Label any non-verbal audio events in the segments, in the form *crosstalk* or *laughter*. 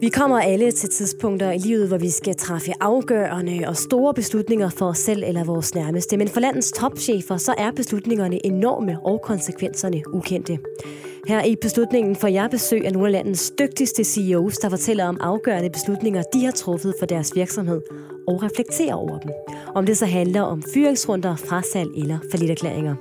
Vi kommer alle til tidspunkter i livet, hvor vi skal træffe afgørende og store beslutninger for os selv eller vores nærmeste. Men for landets topchefer, så er beslutningerne enorme og konsekvenserne ukendte. Her i beslutningen får jeg besøg af nogle af landets dygtigste CEOs, der fortæller om afgørende beslutninger, de har truffet for deres virksomhed, og reflekterer over dem. Om det så handler om fyringsrunder, frasalg eller forlitterklæringer.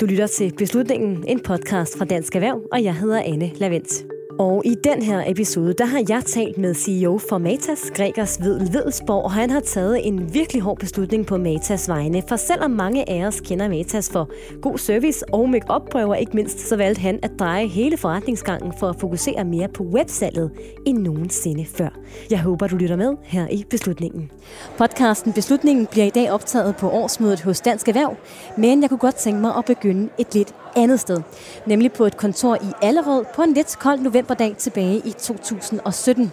Du lytter til Beslutningen, en podcast fra Dansk Erhverv, og jeg hedder Anne Lavendt. Og i den her episode, der har jeg talt med CEO for Matas, Gregers Vedel Vedelsborg, og han har taget en virkelig hård beslutning på Matas vegne. For selvom mange af os kender Matas for god service og make-up-prøver ikke mindst, så valgte han at dreje hele forretningsgangen for at fokusere mere på websalget end nogensinde før. Jeg håber, du lytter med her i Beslutningen. Podcasten Beslutningen bliver i dag optaget på årsmødet hos Dansk Erhverv, men jeg kunne godt tænke mig at begynde et lidt andet sted, nemlig på et kontor i Allerød på en lidt kold novemberdag tilbage i 2017.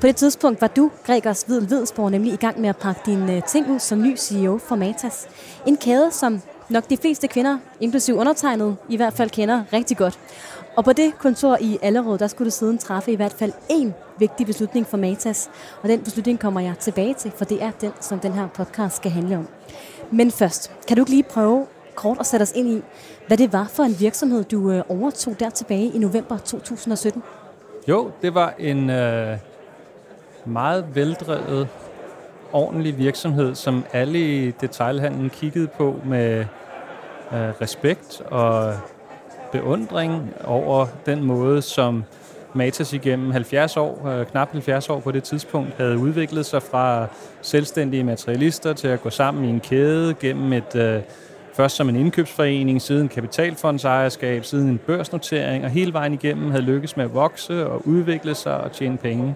På det tidspunkt var du, Gregers Hvidel Vedsborg, nemlig i gang med at pakke dine øh, ting ud som ny CEO for Matas. En kæde, som nok de fleste kvinder, inklusiv undertegnet, i hvert fald kender rigtig godt. Og på det kontor i Allerød, der skulle du siden træffe i hvert fald én vigtig beslutning for Matas. Og den beslutning kommer jeg tilbage til, for det er den, som den her podcast skal handle om. Men først, kan du ikke lige prøve kort at sætte os ind i, hvad det var for en virksomhed, du øh, overtog der tilbage i november 2017? Jo, det var en øh, meget veldrevet, ordentlig virksomhed, som alle i detailhandlen kiggede på med øh, respekt og beundring over den måde, som Matas igennem 70 år, øh, knap 70 år på det tidspunkt, havde udviklet sig fra selvstændige materialister til at gå sammen i en kæde gennem et øh, Først som en indkøbsforening, siden kapitalfondsejerskab, siden en børsnotering, og hele vejen igennem havde lykkes med at vokse og udvikle sig og tjene penge.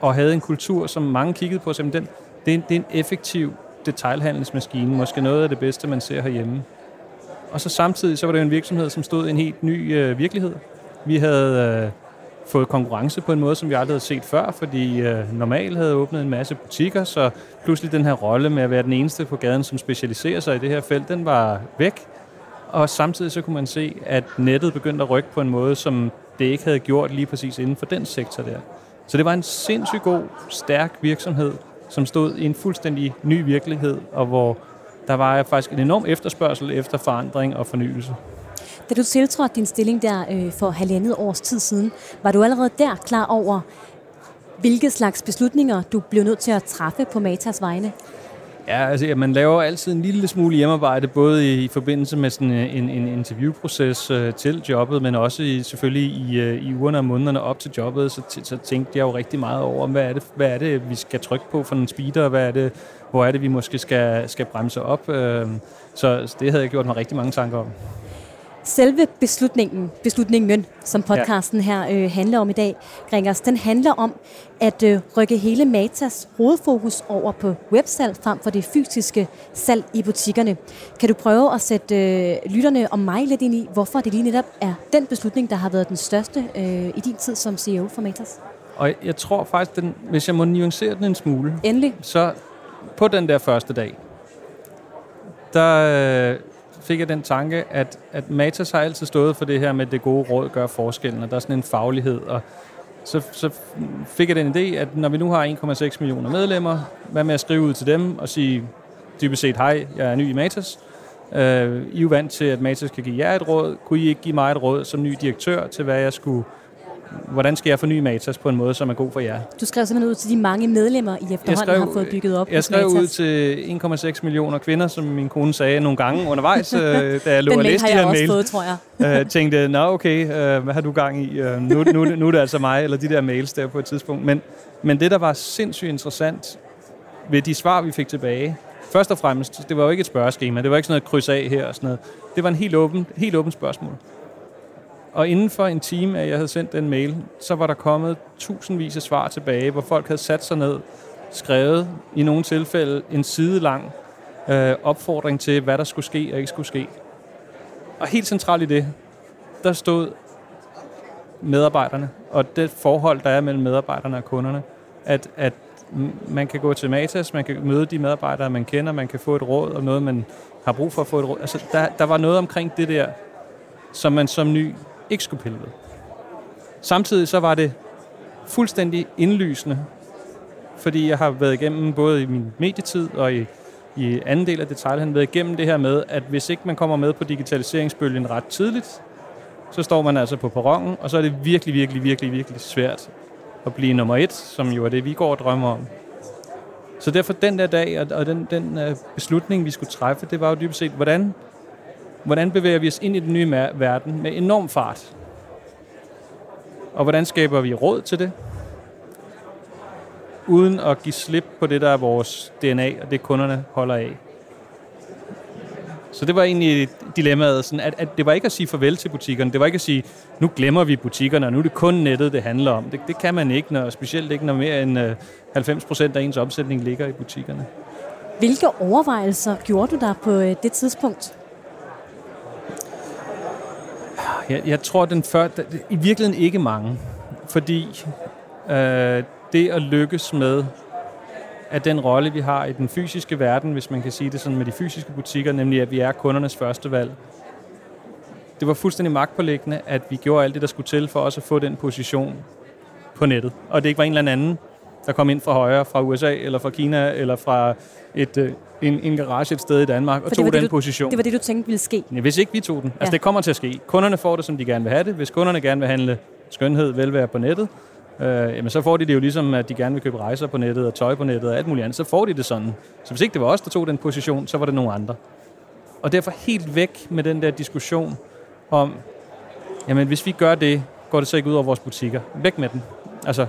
Og havde en kultur, som mange kiggede på, som den, det, er en, det er en effektiv detailhandelsmaskine, måske noget af det bedste, man ser herhjemme. Og så samtidig så var det en virksomhed, som stod i en helt ny øh, virkelighed. Vi havde øh, fået konkurrence på en måde, som vi aldrig havde set før, fordi øh, normalt havde åbnet en masse butikker, så pludselig den her rolle med at være den eneste på gaden, som specialiserer sig i det her felt, den var væk. Og samtidig så kunne man se, at nettet begyndte at rykke på en måde, som det ikke havde gjort lige præcis inden for den sektor der. Så det var en sindssygt god, stærk virksomhed, som stod i en fuldstændig ny virkelighed, og hvor der var faktisk en enorm efterspørgsel efter forandring og fornyelse. Da du tiltrådte din stilling der øh, for halvandet års tid siden, var du allerede der klar over, hvilke slags beslutninger du blev nødt til at træffe på Matas vegne? Ja, altså ja, man laver altid en lille smule hjemmearbejde, både i, i forbindelse med sådan øh, en, en interviewproces øh, til jobbet, men også i, selvfølgelig i, øh, i ugerne og månederne op til jobbet, så, så tænkte jeg jo rigtig meget over, hvad er, det, hvad er det, vi skal trykke på for en speeder, hvad er det, hvor er det, vi måske skal, skal bremse op. Øh, så det havde jeg gjort mig rigtig mange tanker om. Selve beslutningen, beslutningen, som podcasten her øh, handler om i dag, Gringers, den handler om at øh, rykke hele Matas hovedfokus over på websalg frem for det fysiske salg i butikkerne. Kan du prøve at sætte øh, lytterne og mig lidt ind i, hvorfor det lige netop er den beslutning, der har været den største øh, i din tid som CEO for Matas? Og jeg tror faktisk, den, hvis jeg må nuancere den en smule, Endelig. så på den der første dag, der øh, fik jeg den tanke, at, at Matas har altid stået for det her med, at det gode råd gør forskellen, og der er sådan en faglighed, og så, så fik jeg den idé, at når vi nu har 1,6 millioner medlemmer, hvad med at skrive ud til dem og sige dybest set, hej, jeg er ny i Matas. Øh, I er jo vant til, at Matas kan give jer et råd. Kunne I ikke give mig et råd som ny direktør til, hvad jeg skulle hvordan skal jeg forny Matas på en måde, som er god for jer? Du skrev simpelthen ud til de mange medlemmer, I efterhånden skrev, har fået bygget op Jeg skrev ud til 1,6 millioner kvinder, som min kone sagde nogle gange undervejs, øh, da jeg lå og læste de her mail. Fået, tror jeg. *laughs* øh, tænkte, nå okay, øh, hvad har du gang i? Øh, nu, nu, nu er det altså mig, eller de der mails der på et tidspunkt. Men, men det, der var sindssygt interessant ved de svar, vi fik tilbage, først og fremmest, det var jo ikke et spørgeskema, det var ikke sådan noget kryds af her og sådan noget. Det var en helt åben, helt åben spørgsmål. Og inden for en time, at jeg havde sendt den mail, så var der kommet tusindvis af svar tilbage, hvor folk havde sat sig ned, skrevet i nogle tilfælde en side lang øh, opfordring til, hvad der skulle ske og ikke skulle ske. Og helt centralt i det, der stod medarbejderne, og det forhold, der er mellem medarbejderne og kunderne, at, at man kan gå til Matas, man kan møde de medarbejdere, man kender, man kan få et råd om noget, man har brug for at få et råd. Altså, der, der var noget omkring det der, som man som ny ikke skulle pille ved. Samtidig så var det fuldstændig indlysende, fordi jeg har været igennem både i min medietid og i, i anden del af detaljhandlen, været igennem det her med, at hvis ikke man kommer med på digitaliseringsbølgen ret tidligt, så står man altså på perronen, og så er det virkelig, virkelig, virkelig, virkelig svært at blive nummer et, som jo er det, vi går og drømmer om. Så derfor den der dag, og, og den, den øh, beslutning, vi skulle træffe, det var jo dybest set, hvordan, hvordan bevæger vi os ind i den nye verden med enorm fart? Og hvordan skaber vi råd til det? Uden at give slip på det, der er vores DNA, og det kunderne holder af. Så det var egentlig dilemmaet, sådan at, at det var ikke at sige farvel til butikkerne, det var ikke at sige, nu glemmer vi butikkerne, og nu er det kun nettet, det handler om. Det, det kan man ikke, når, specielt ikke når mere end 90 øh, procent af ens omsætning ligger i butikkerne. Hvilke overvejelser gjorde du der på øh, det tidspunkt? Jeg, jeg tror, den før, i virkeligheden ikke mange, fordi øh, det at lykkes med at den rolle, vi har i den fysiske verden, hvis man kan sige det sådan med de fysiske butikker, nemlig at vi er kundernes første valg. Det var fuldstændig magtpålæggende, at vi gjorde alt det, der skulle til for os at få den position på nettet. Og det ikke var en eller anden, der kom ind fra højre, fra USA, eller fra Kina, eller fra et, øh, en, en garage et sted i Danmark, og tog det den du, position. Det var det, du tænkte ville ske? Ja, hvis ikke vi tog den. Altså, ja. det kommer til at ske. Kunderne får det, som de gerne vil have det. Hvis kunderne gerne vil handle skønhed, velvære på nettet, øh, jamen så får de det jo ligesom, at de gerne vil købe rejser på nettet og tøj på nettet og alt muligt andet. Så får de det sådan. Så hvis ikke det var os, der tog den position, så var det nogen andre. Og derfor helt væk med den der diskussion om, jamen hvis vi gør det, går det så ikke ud over vores butikker. Væk med den. Altså,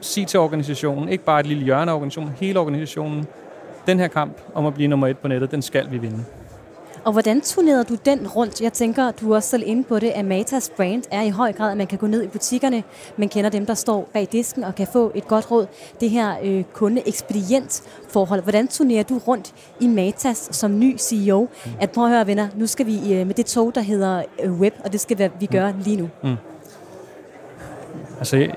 sig til organisationen, ikke bare et lille hjørne af organisationen, hele organisationen, den her kamp om at blive nummer et på nettet, den skal vi vinde. Og hvordan turnerede du den rundt? Jeg tænker, du er også selv inde på det, at Matas brand er i høj grad, at man kan gå ned i butikkerne, man kender dem, der står bag disken og kan få et godt råd. Det her øh, kunde-ekspedient forhold. Hvordan turnerer du rundt i Matas som ny CEO? Mm. At prøv at høre, venner, nu skal vi øh, med det tog, der hedder øh, web, og det skal vi mm. gøre lige nu. Mm. Altså,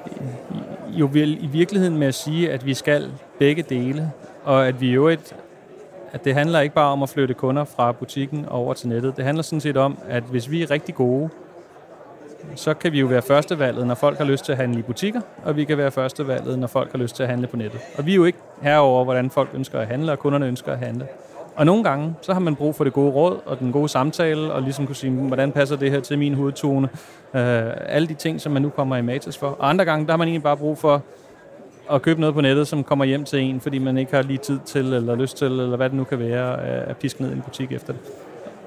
jo vil i virkeligheden med at sige, at vi skal begge dele, og at vi jo et at det handler ikke bare om at flytte kunder fra butikken over til nettet. Det handler sådan set om, at hvis vi er rigtig gode, så kan vi jo være førstevalget, når folk har lyst til at handle i butikker, og vi kan være førstevalget, når folk har lyst til at handle på nettet. Og vi er jo ikke herover, hvordan folk ønsker at handle, og kunderne ønsker at handle. Og nogle gange, så har man brug for det gode råd og den gode samtale, og ligesom kunne sige, hvordan passer det her til min hovedtone? Øh, alle de ting, som man nu kommer i Matas for. Og andre gange, der har man egentlig bare brug for at købe noget på nettet, som kommer hjem til en, fordi man ikke har lige tid til, eller lyst til, eller hvad det nu kan være, øh, at piske ned i en butik efter det.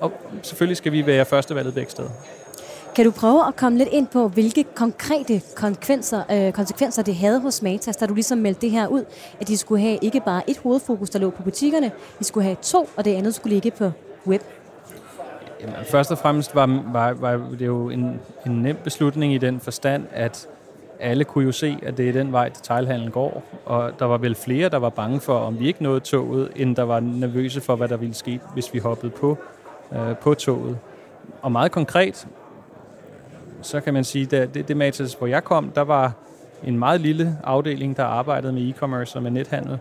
Og selvfølgelig skal vi være førstevalget begge steder. Kan du prøve at komme lidt ind på, hvilke konkrete konsekvenser, øh, konsekvenser det havde hos Matas, da du ligesom meldte det her ud, at de skulle have ikke bare et hovedfokus, der lå på butikkerne, de skulle have to, og det andet skulle ligge på web? Jamen, først og fremmest var, var, var det jo en, en nem beslutning i den forstand, at alle kunne jo se, at det er den vej, detailhandlen går, og der var vel flere, der var bange for, om vi ikke nåede toget, end der var nervøse for, hvad der ville ske, hvis vi hoppede på, øh, på toget. Og meget konkret, så kan man sige, at det, det Matas, hvor jeg kom, der var en meget lille afdeling, der arbejdede med e-commerce og med nethandel.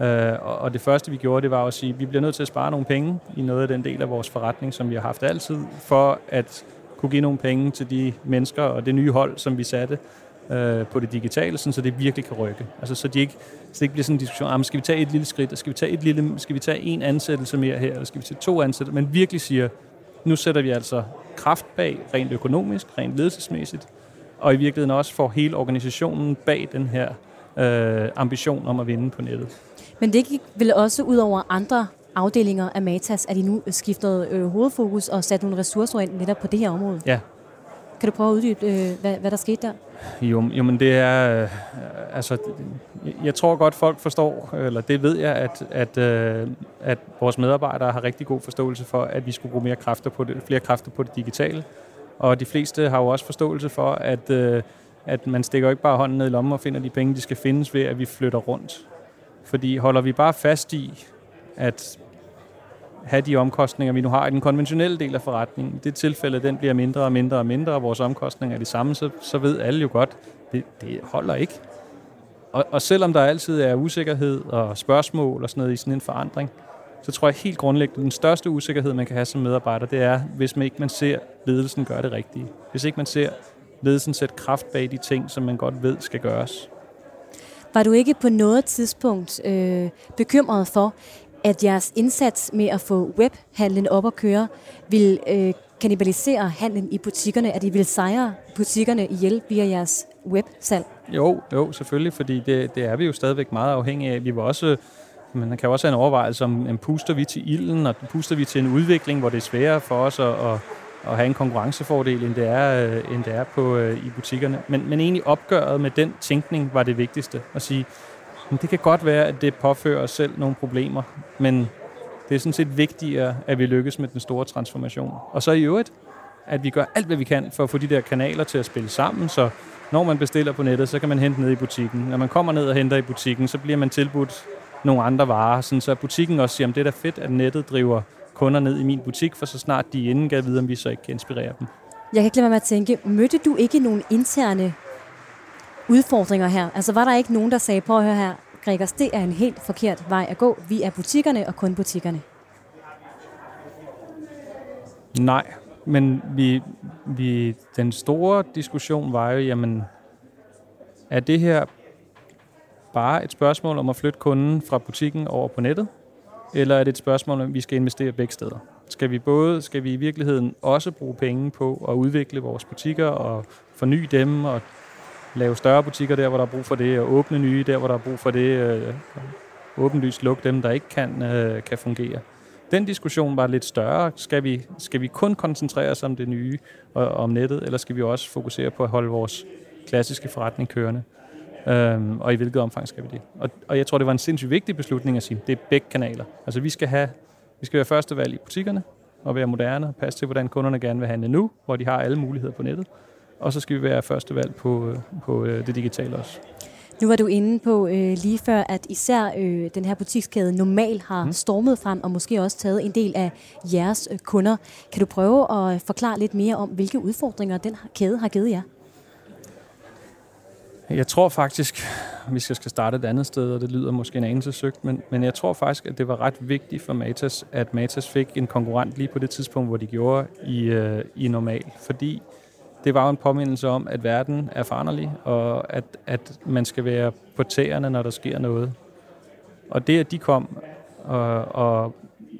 Øh, og det første, vi gjorde, det var at sige, at vi bliver nødt til at spare nogle penge i noget af den del af vores forretning, som vi har haft altid, for at kunne give nogle penge til de mennesker og det nye hold, som vi satte, øh, på det digitale, sådan, så det virkelig kan rykke. Altså, så, de ikke, så det ikke bliver sådan en diskussion, ah, skal vi tage et lille skridt, skal vi tage, et lille, skal vi tage en ansættelse mere her, eller skal vi tage to ansættelser, men virkelig siger, nu sætter vi altså kraft bag, rent økonomisk, rent ledelsesmæssigt, og i virkeligheden også får hele organisationen bag den her øh, ambition om at vinde på nettet. Men det gik vel også ud over andre afdelinger af Matas, at I nu skiftet øh, hovedfokus og sat nogle ressourcer ind netop på det her område? Ja, kan du prøve at uddybe, øh, hvad, hvad der skete der? Jo, jo men det er... Øh, altså, jeg tror godt, folk forstår, eller det ved jeg, at, at, øh, at vores medarbejdere har rigtig god forståelse for, at vi skulle bruge mere kræfter på det, flere kræfter på det digitale. Og de fleste har jo også forståelse for, at, øh, at man stikker ikke bare hånden ned i lommen og finder de penge, de skal findes ved, at vi flytter rundt. Fordi holder vi bare fast i, at have de omkostninger, vi nu har i den konventionelle del af forretningen. I det tilfælde, den bliver mindre og mindre og mindre, og vores omkostninger er de samme, så, så ved alle jo godt, det, det holder ikke. Og, og selvom der altid er usikkerhed og spørgsmål og sådan noget i sådan en forandring, så tror jeg helt grundlæggende, at den største usikkerhed, man kan have som medarbejder, det er, hvis man ikke man ser ledelsen gøre det rigtige. Hvis ikke man ser ledelsen sætte kraft bag de ting, som man godt ved skal gøres. Var du ikke på noget tidspunkt øh, bekymret for, at jeres indsats med at få webhandlen op at køre vil øh, kanibalisere handlen i butikkerne, at I vil sejre butikkerne ihjel via jeres websalg? Jo, jo, selvfølgelig, fordi det, det er vi jo stadigvæk meget afhængige af. Vi var også, men man kan også have en overvejelse om, en puster vi til ilden, og puster vi til en udvikling, hvor det er sværere for os at, at, at have en konkurrencefordel, end det er, end det er på, øh, i butikkerne. Men, men egentlig opgøret med den tænkning var det vigtigste. At sige, men det kan godt være, at det påfører os selv nogle problemer, men det er sådan set vigtigere, at vi lykkes med den store transformation. Og så i øvrigt, at vi gør alt, hvad vi kan for at få de der kanaler til at spille sammen, så når man bestiller på nettet, så kan man hente ned i butikken. Når man kommer ned og henter i butikken, så bliver man tilbudt nogle andre varer, sådan så butikken også siger, at det er da fedt, at nettet driver kunder ned i min butik, for så snart de inden kan vide, om vi så ikke kan inspirere dem. Jeg kan ikke lade mig at tænke, mødte du ikke nogle interne udfordringer her? Altså var der ikke nogen, der sagde, på at høre her, Gregers, det er en helt forkert vej at gå. Vi er butikkerne og kun butikkerne. Nej, men vi, vi, den store diskussion var jo, jamen, er det her bare et spørgsmål om at flytte kunden fra butikken over på nettet? Eller er det et spørgsmål om, at vi skal investere begge steder? Skal vi både, skal vi i virkeligheden også bruge penge på at udvikle vores butikker og forny dem og lave større butikker der, hvor der er brug for det, og åbne nye der, hvor der er brug for det, øh, åbenlyst lukke dem, der ikke kan, øh, kan fungere. Den diskussion var lidt større. Skal vi, skal vi kun koncentrere os om det nye og om nettet, eller skal vi også fokusere på at holde vores klassiske forretning kørende? Øhm, og i hvilket omfang skal vi det? Og, og jeg tror, det var en sindssygt vigtig beslutning at sige, det er begge kanaler. Altså vi skal have, vi skal være første valg i butikkerne, og være moderne, og passe til, hvordan kunderne gerne vil handle nu, hvor de har alle muligheder på nettet og så skal vi være første valg på, øh, på øh, det digitale også. Nu var du inde på øh, lige før, at især øh, den her butikskæde normalt har mm. stormet frem, og måske også taget en del af jeres øh, kunder. Kan du prøve at forklare lidt mere om, hvilke udfordringer den kæde har givet jer? Jeg tror faktisk, vi skal starte et andet sted, og det lyder måske en anelse søgt, men, men jeg tror faktisk, at det var ret vigtigt for Matas, at Matas fik en konkurrent lige på det tidspunkt, hvor de gjorde i, øh, i normal. Fordi det var jo en påmindelse om, at verden er foranderlig, og at, at man skal være på tæerne, når der sker noget. Og det, at de kom og, og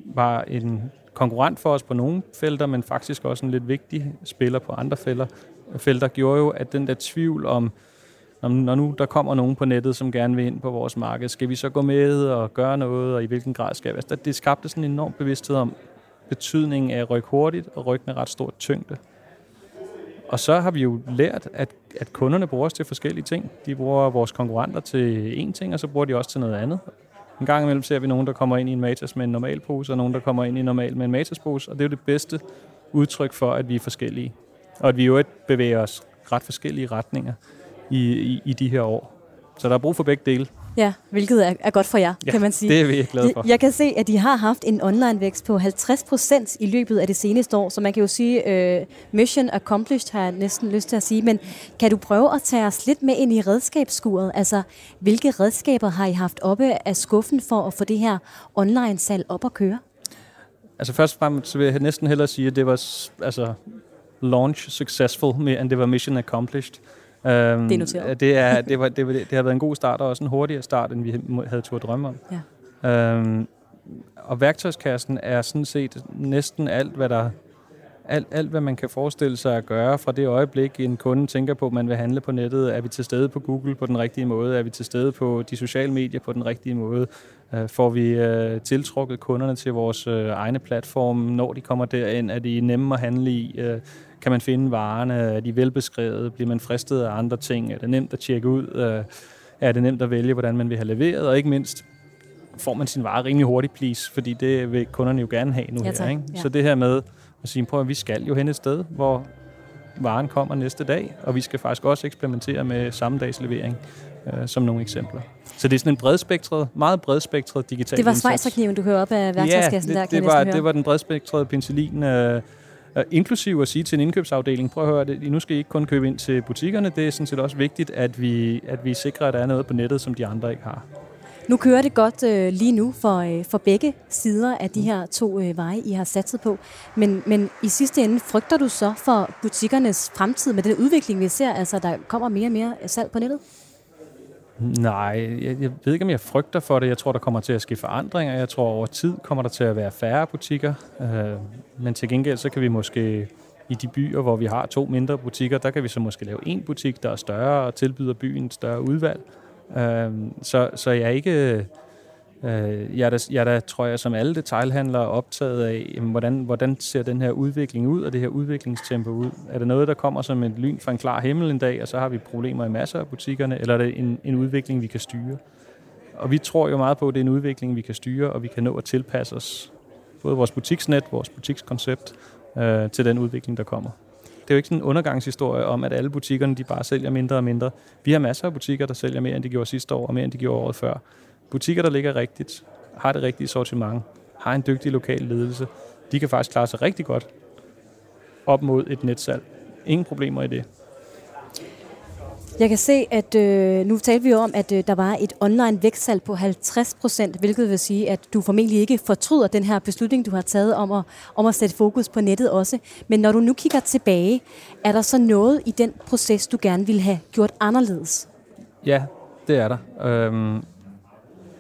var en konkurrent for os på nogle felter, men faktisk også en lidt vigtig spiller på andre felter, felter gjorde jo, at den der tvivl om, når nu der kommer nogen på nettet, som gerne vil ind på vores marked, skal vi så gå med og gøre noget, og i hvilken grad skal vi? Altså, det skabte sådan en enorm bevidsthed om betydningen af at rykke hurtigt og rykke med ret stor tyngde. Og så har vi jo lært, at, at kunderne bruger os til forskellige ting. De bruger vores konkurrenter til én ting, og så bruger de også til noget andet. En gang imellem ser vi nogen, der kommer ind i en Matas med en normal pose, og nogen, der kommer ind i en normal med en Matas pose, og det er jo det bedste udtryk for, at vi er forskellige. Og at vi jo bevæger os ret forskellige retninger i, i, i de her år. Så der er brug for begge dele. Ja, hvilket er, er godt for jer, ja, kan man sige. det er vi glade for. Jeg kan se, at de har haft en online-vækst på 50 procent i løbet af det seneste år, så man kan jo sige, uh, mission accomplished har jeg næsten lyst til at sige. Men kan du prøve at tage os lidt med ind i redskabsskuret? Altså, hvilke redskaber har I haft oppe af skuffen for at få det her online-salg op at køre? Altså først og fremmest så vil jeg næsten hellere sige, at det var altså, launch successful, end det var mission accomplished. Øhm, det er noteret. Det, er, det, var, det, det har været en god start, og også en hurtigere start, end vi havde tur drømme om. Ja. Øhm, og værktøjskassen er sådan set næsten alt, hvad der alt, alt, hvad man kan forestille sig at gøre fra det øjeblik, en kunde tænker på, at man vil handle på nettet. Er vi til stede på Google på den rigtige måde? Er vi til stede på de sociale medier på den rigtige måde? Øh, får vi øh, tiltrukket kunderne til vores øh, egne platform, når de kommer derind? Er de nemme at handle i? Kan man finde varerne? Er de velbeskrevet? Bliver man fristet af andre ting? Er det nemt at tjekke ud? Er det nemt at vælge, hvordan man vil have leveret? Og ikke mindst, får man sin vare rimelig hurtigt, please? Fordi det vil kunderne jo gerne have nu ja, her. Ikke? Ja. Så det her med at sige, prøv at vi skal jo hen et sted, hvor varen kommer næste dag, og vi skal faktisk også eksperimentere med samme dags levering, øh, som nogle eksempler. Så det er sådan en bredspektret, meget bredspektret digital Det var svejserkniven, du hører op af værktøjskassen ja, det, der, det, var, det var den bredspektrede penicillin, øh, øh, inklusiv at sige til en indkøbsafdeling, prøv at høre, det, nu skal I ikke kun købe ind til butikkerne, det er sådan set også vigtigt, at vi, at vi sikrer, at der er noget på nettet, som de andre ikke har. Nu kører det godt øh, lige nu for, øh, for begge sider af de her to øh, veje, I har satset på. Men, men i sidste ende, frygter du så for butikkernes fremtid med den udvikling, vi ser? Altså, der kommer mere og mere salg på nettet? Nej, jeg, jeg ved ikke, om jeg frygter for det. Jeg tror, der kommer til at ske forandringer. Jeg tror, over tid kommer der til at være færre butikker. Øh, men til gengæld, så kan vi måske i de byer, hvor vi har to mindre butikker, der kan vi så måske lave en butik, der er større og tilbyder byen et større udvalg. Øh, så, så jeg er ikke... Øh, jeg, er da, jeg er da, tror jeg, som alle detailhandlere optaget af, jamen, hvordan, hvordan ser den her udvikling ud, og det her udviklingstempo ud? Er det noget, der kommer som et lyn fra en klar himmel en dag, og så har vi problemer i masser af butikkerne, eller er det en, en udvikling, vi kan styre? Og vi tror jo meget på, at det er en udvikling, vi kan styre, og vi kan nå at tilpasse os både vores butiksnet, vores butikskoncept, øh, til den udvikling, der kommer. Det er jo ikke sådan en undergangshistorie om, at alle butikkerne de bare sælger mindre og mindre. Vi har masser af butikker, der sælger mere, end de gjorde sidste år, og mere, end de gjorde året før. Butikker, der ligger rigtigt, har det rigtige sortiment, har en dygtig lokal ledelse, de kan faktisk klare sig rigtig godt op mod et netsalg. Ingen problemer i det. Jeg kan se, at øh, nu talte vi jo om, at øh, der var et online vækstsalg på 50 procent, hvilket vil sige, at du formentlig ikke fortryder den her beslutning, du har taget om at, om at sætte fokus på nettet også. Men når du nu kigger tilbage, er der så noget i den proces, du gerne ville have gjort anderledes? Ja, det er der. Øhm,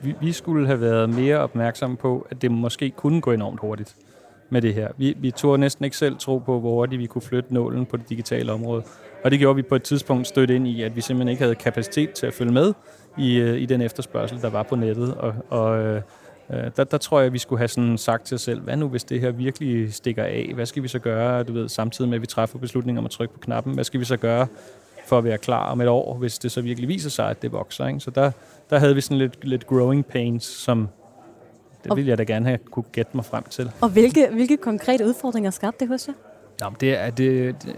vi, vi skulle have været mere opmærksomme på, at det måske kunne gå enormt hurtigt med det her. Vi, vi tog næsten ikke selv tro på, hvor hurtigt vi kunne flytte nålen på det digitale område. Og det gjorde vi på et tidspunkt stødt ind i, at vi simpelthen ikke havde kapacitet til at følge med i, øh, i den efterspørgsel, der var på nettet. Og, og øh, øh der, der tror jeg, at vi skulle have sådan sagt til os selv, hvad nu hvis det her virkelig stikker af? Hvad skal vi så gøre, du ved, samtidig med, at vi træffer beslutninger om at trykke på knappen? Hvad skal vi så gøre for at være klar om et år, hvis det så virkelig viser sig, at det vokser? Ikke? Så der, der havde vi sådan lidt, lidt growing pains, som det ville jeg da gerne have kunne gætte mig frem til. Og hvilke, hvilke konkrete udfordringer skabte det hos jer? Jamen, det er, det, det,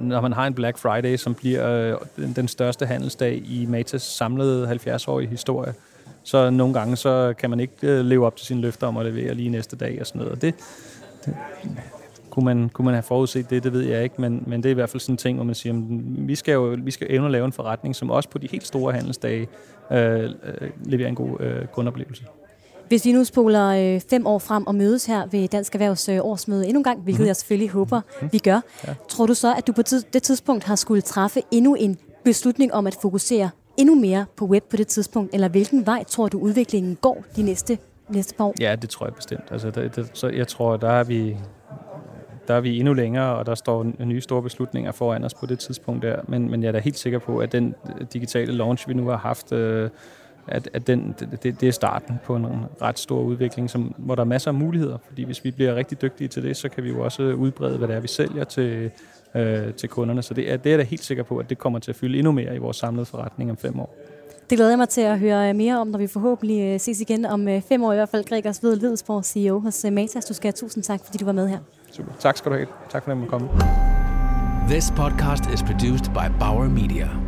når man har en Black Friday, som bliver øh, den, den største handelsdag i Matas samlede 70-årige historie, så nogle gange så kan man ikke øh, leve op til sine løfter om at levere lige næste dag og sådan noget. Og det, det kunne, man, kunne man have forudset det, det ved jeg ikke, men, men det er i hvert fald sådan en ting, hvor man siger, at vi skal jo vi skal evne at lave en forretning, som også på de helt store handelsdage øh, øh, leverer en god øh, kundoplevelse. Hvis vi nu spoler øh, fem år frem og mødes her ved Dansk Erhvervs øh, årsmøde endnu en gang, hvilket mm. jeg selvfølgelig håber, mm. vi gør, ja. tror du så, at du på det tidspunkt har skulle træffe endnu en beslutning om at fokusere endnu mere på web på det tidspunkt, eller hvilken vej tror du udviklingen går de næste, næste par år? Ja, det tror jeg bestemt. Altså, det, det, så jeg tror, der er vi der er vi endnu længere, og der står nye store beslutninger foran os på det tidspunkt der. Men, men jeg er da helt sikker på, at den digitale launch, vi nu har haft, øh, at, at den, det, det er starten på en ret stor udvikling, som, hvor der er masser af muligheder. Fordi hvis vi bliver rigtig dygtige til det, så kan vi jo også udbrede, hvad det er, vi sælger til, øh, til kunderne. Så det er, det er jeg da helt sikker på, at det kommer til at fylde endnu mere i vores samlede forretning om fem år. Det glæder jeg mig til at høre mere om, når vi forhåbentlig øh, ses igen om øh, fem år i hvert fald. Gregers Ved Lidsborg, CEO hos øh, Matas. Du skal have tusind tak, fordi du var med her. Super. Tak skal du have. Tak for at komme. This podcast is produced by Bauer Media.